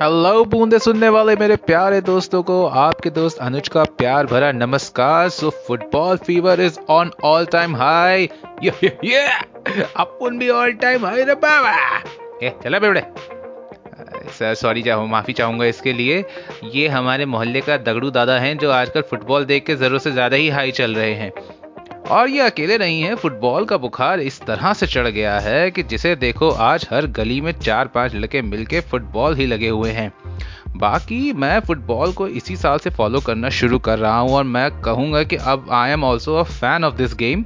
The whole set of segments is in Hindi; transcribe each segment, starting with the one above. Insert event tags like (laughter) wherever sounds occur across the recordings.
हेलो बूंदे सुनने वाले मेरे प्यारे दोस्तों को। आपके दोस्त अनुज का प्यार भरा नमस्कार। So football fever is on all time high ये अपन भी ऑल टाइम हाई रे बाबा। ए, चला बेबड़े। सर सॉरी चाहूँ, माफ़ी चाहूँगा इसके लिए। ये हमारे मोहल्ले का दगड़ू दादा हैं, जो आजकल फुटबॉल देख के ज़रूरत से ज़्यादा ही हाई चल रहे हैं। और ये अकेले नहीं है, फुटबॉल का बुखार इस तरह से चढ़ गया है कि जिसे देखो आज हर गली में चार पाँच लड़के मिलके फुटबॉल ही लगे हुए हैं। बाकी मैं फुटबॉल को इसी साल से फॉलो करना शुरू कर रहा हूँ और मैं कहूँगा कि अब I am also a fan of this game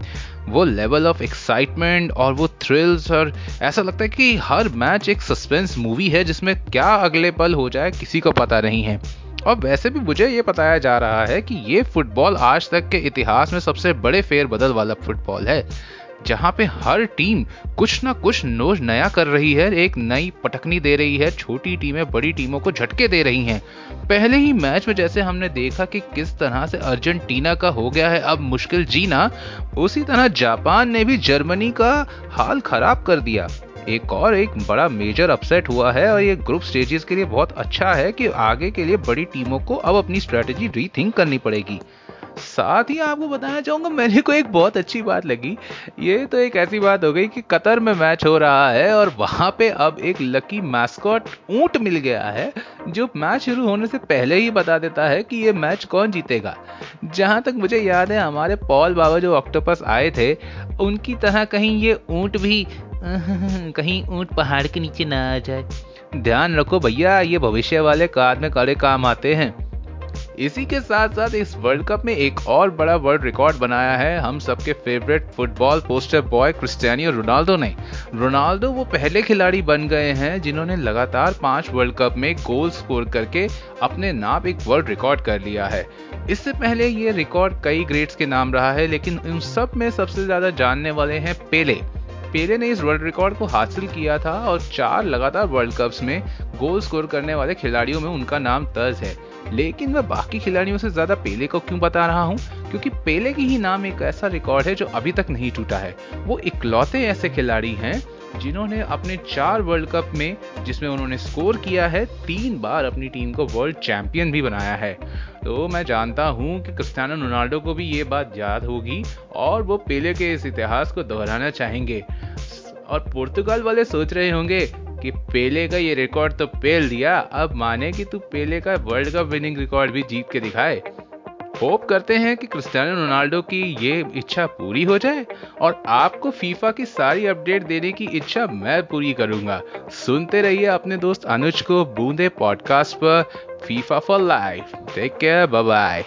वो लेवल ऑफ़ एक्साइटमेंट और वो थ्रिल्स और ऐसा लगता है कि हर मैच एक सस्पेंस मूवी है जिसमें क्या अगले पल हो जाए किसी को पता नहीं है। और वैसे भी मुझे ये बताया जा रहा है कि ये फुटबॉल आज तक के इतिहास में सबसे बड़े फेर बदल वाला फुटबॉल है, जहाँ पे हर टीम कुछ ना कुछ नोज़ नया कर रही है, एक नई पटकनी दे रही है, छोटी टीमें बड़ी टीमों को झटके दे रही हैं। पहले ही मैच में जैसे हमने देखा कि किस तरह से अर्जेंटीना का हो गया है, अब मुश्किल जीना, उसी तरह जापान ने भी जर्मनी का हाल खराब कर दिया। एक और एक बड़ा मेजर अपसेट हुआ है और ये ग्रुप स्टेजेस के लिए बहुत अच्छा है कि आगे के लिए बड़ी टीमों को अब अपनी स्ट्रेटेजी रीथिंक करनी पड़ेगी। साथ ही आपको बताना चाहूँगा मेरे को एक बहुत अच्छी बात लगी। ये तो एक ऐसी बात हो गई कि कतर में मैच हो रहा है और वहाँ पे अब एक लकी मैस्कॉट ऊँट मिल गया है। जो मैच शुरू होने से पहले ही बता देता है कि ये मैच कौन जीतेगा। जहाँ तक मुझे याद है, हमारे पॉल बाबा जो ऑक्टोपस आए थे, उनकी तरह कहीं ये ऊँट भी, (laughs) कहीं ऊँट पहाड़ के नीचे ना आ जाए। ध्यान रखो भैया, ये भविष्य वाले कार में कड़े काम आते हैं। इसी के साथ साथ इस वर्ल्ड कप में एक और बड़ा वर्ल्ड रिकॉर्ड बनाया है हम सबके favourite football poster boy Cristiano Ronaldo ने। रोनाल्डो वो पहले खिलाड़ी बन गए हैं जिन्होंने लगातार पाँच वर्ल्ड कप में गोल स्कोर करके अपने नाम एक वर्ल्ड रिकॉर्ड कर लिया है। इससे पहले ये रिकॉर्ड कई ग्रेड्स के नाम रहा है, लेकिन उन सब में सबसे ज़्यादा जानने वाले हैं पेले पेले ने इस वर्ल्ड रिकॉर्ड को हासिल किया था और चार लगातार वर्ल्ड कप्स में गोल स्कोर करने वाले खिलाड़ियों में उनका नाम तर्ज है। लेकिन मैं बाकी खिलाड़ियों से ज़्यादा पेले को क्यों बता रहा हूँ? क्योंकि पेले की ही नाम एक ऐसा रिकॉर्ड है जो अभी तक नहीं टूटा है। वो इकलौते ऐसे खिलाड़ी हैं जिन्होंने अपने चार वर्ल्ड कप में, जिसमें उन्होंने स्कोर किया है, तीन बार अपनी टीम को वर्ल्ड चैंपियन भी बनाया है। तो मैं जानता हूँ कि क्रिस्टियानो रोनाल्डो को भी ये बात याद होगी और वो पेले के इस इतिहास को दोहराना चाहेंगे। और पुर्तगाल वाले सोच रहे होंगे कि पेले का ये रिकॉर्ड तो पेल दिया, अब माने कि तू पेले का वर्ल्ड कप विनिंग रिकॉर्ड भी जीत के दिखाए। होप करते हैं कि क्रिस्टियानो रोनाल्डो की ये इच्छा पूरी हो जाए और आपको फीफा की सारी अपडेट देने की इच्छा मैं पूरी करूँगा। सुनते रहिए अपने दोस्त अनुज को बूंदे पॉडकास्ट पर FIFA for life take care bye bye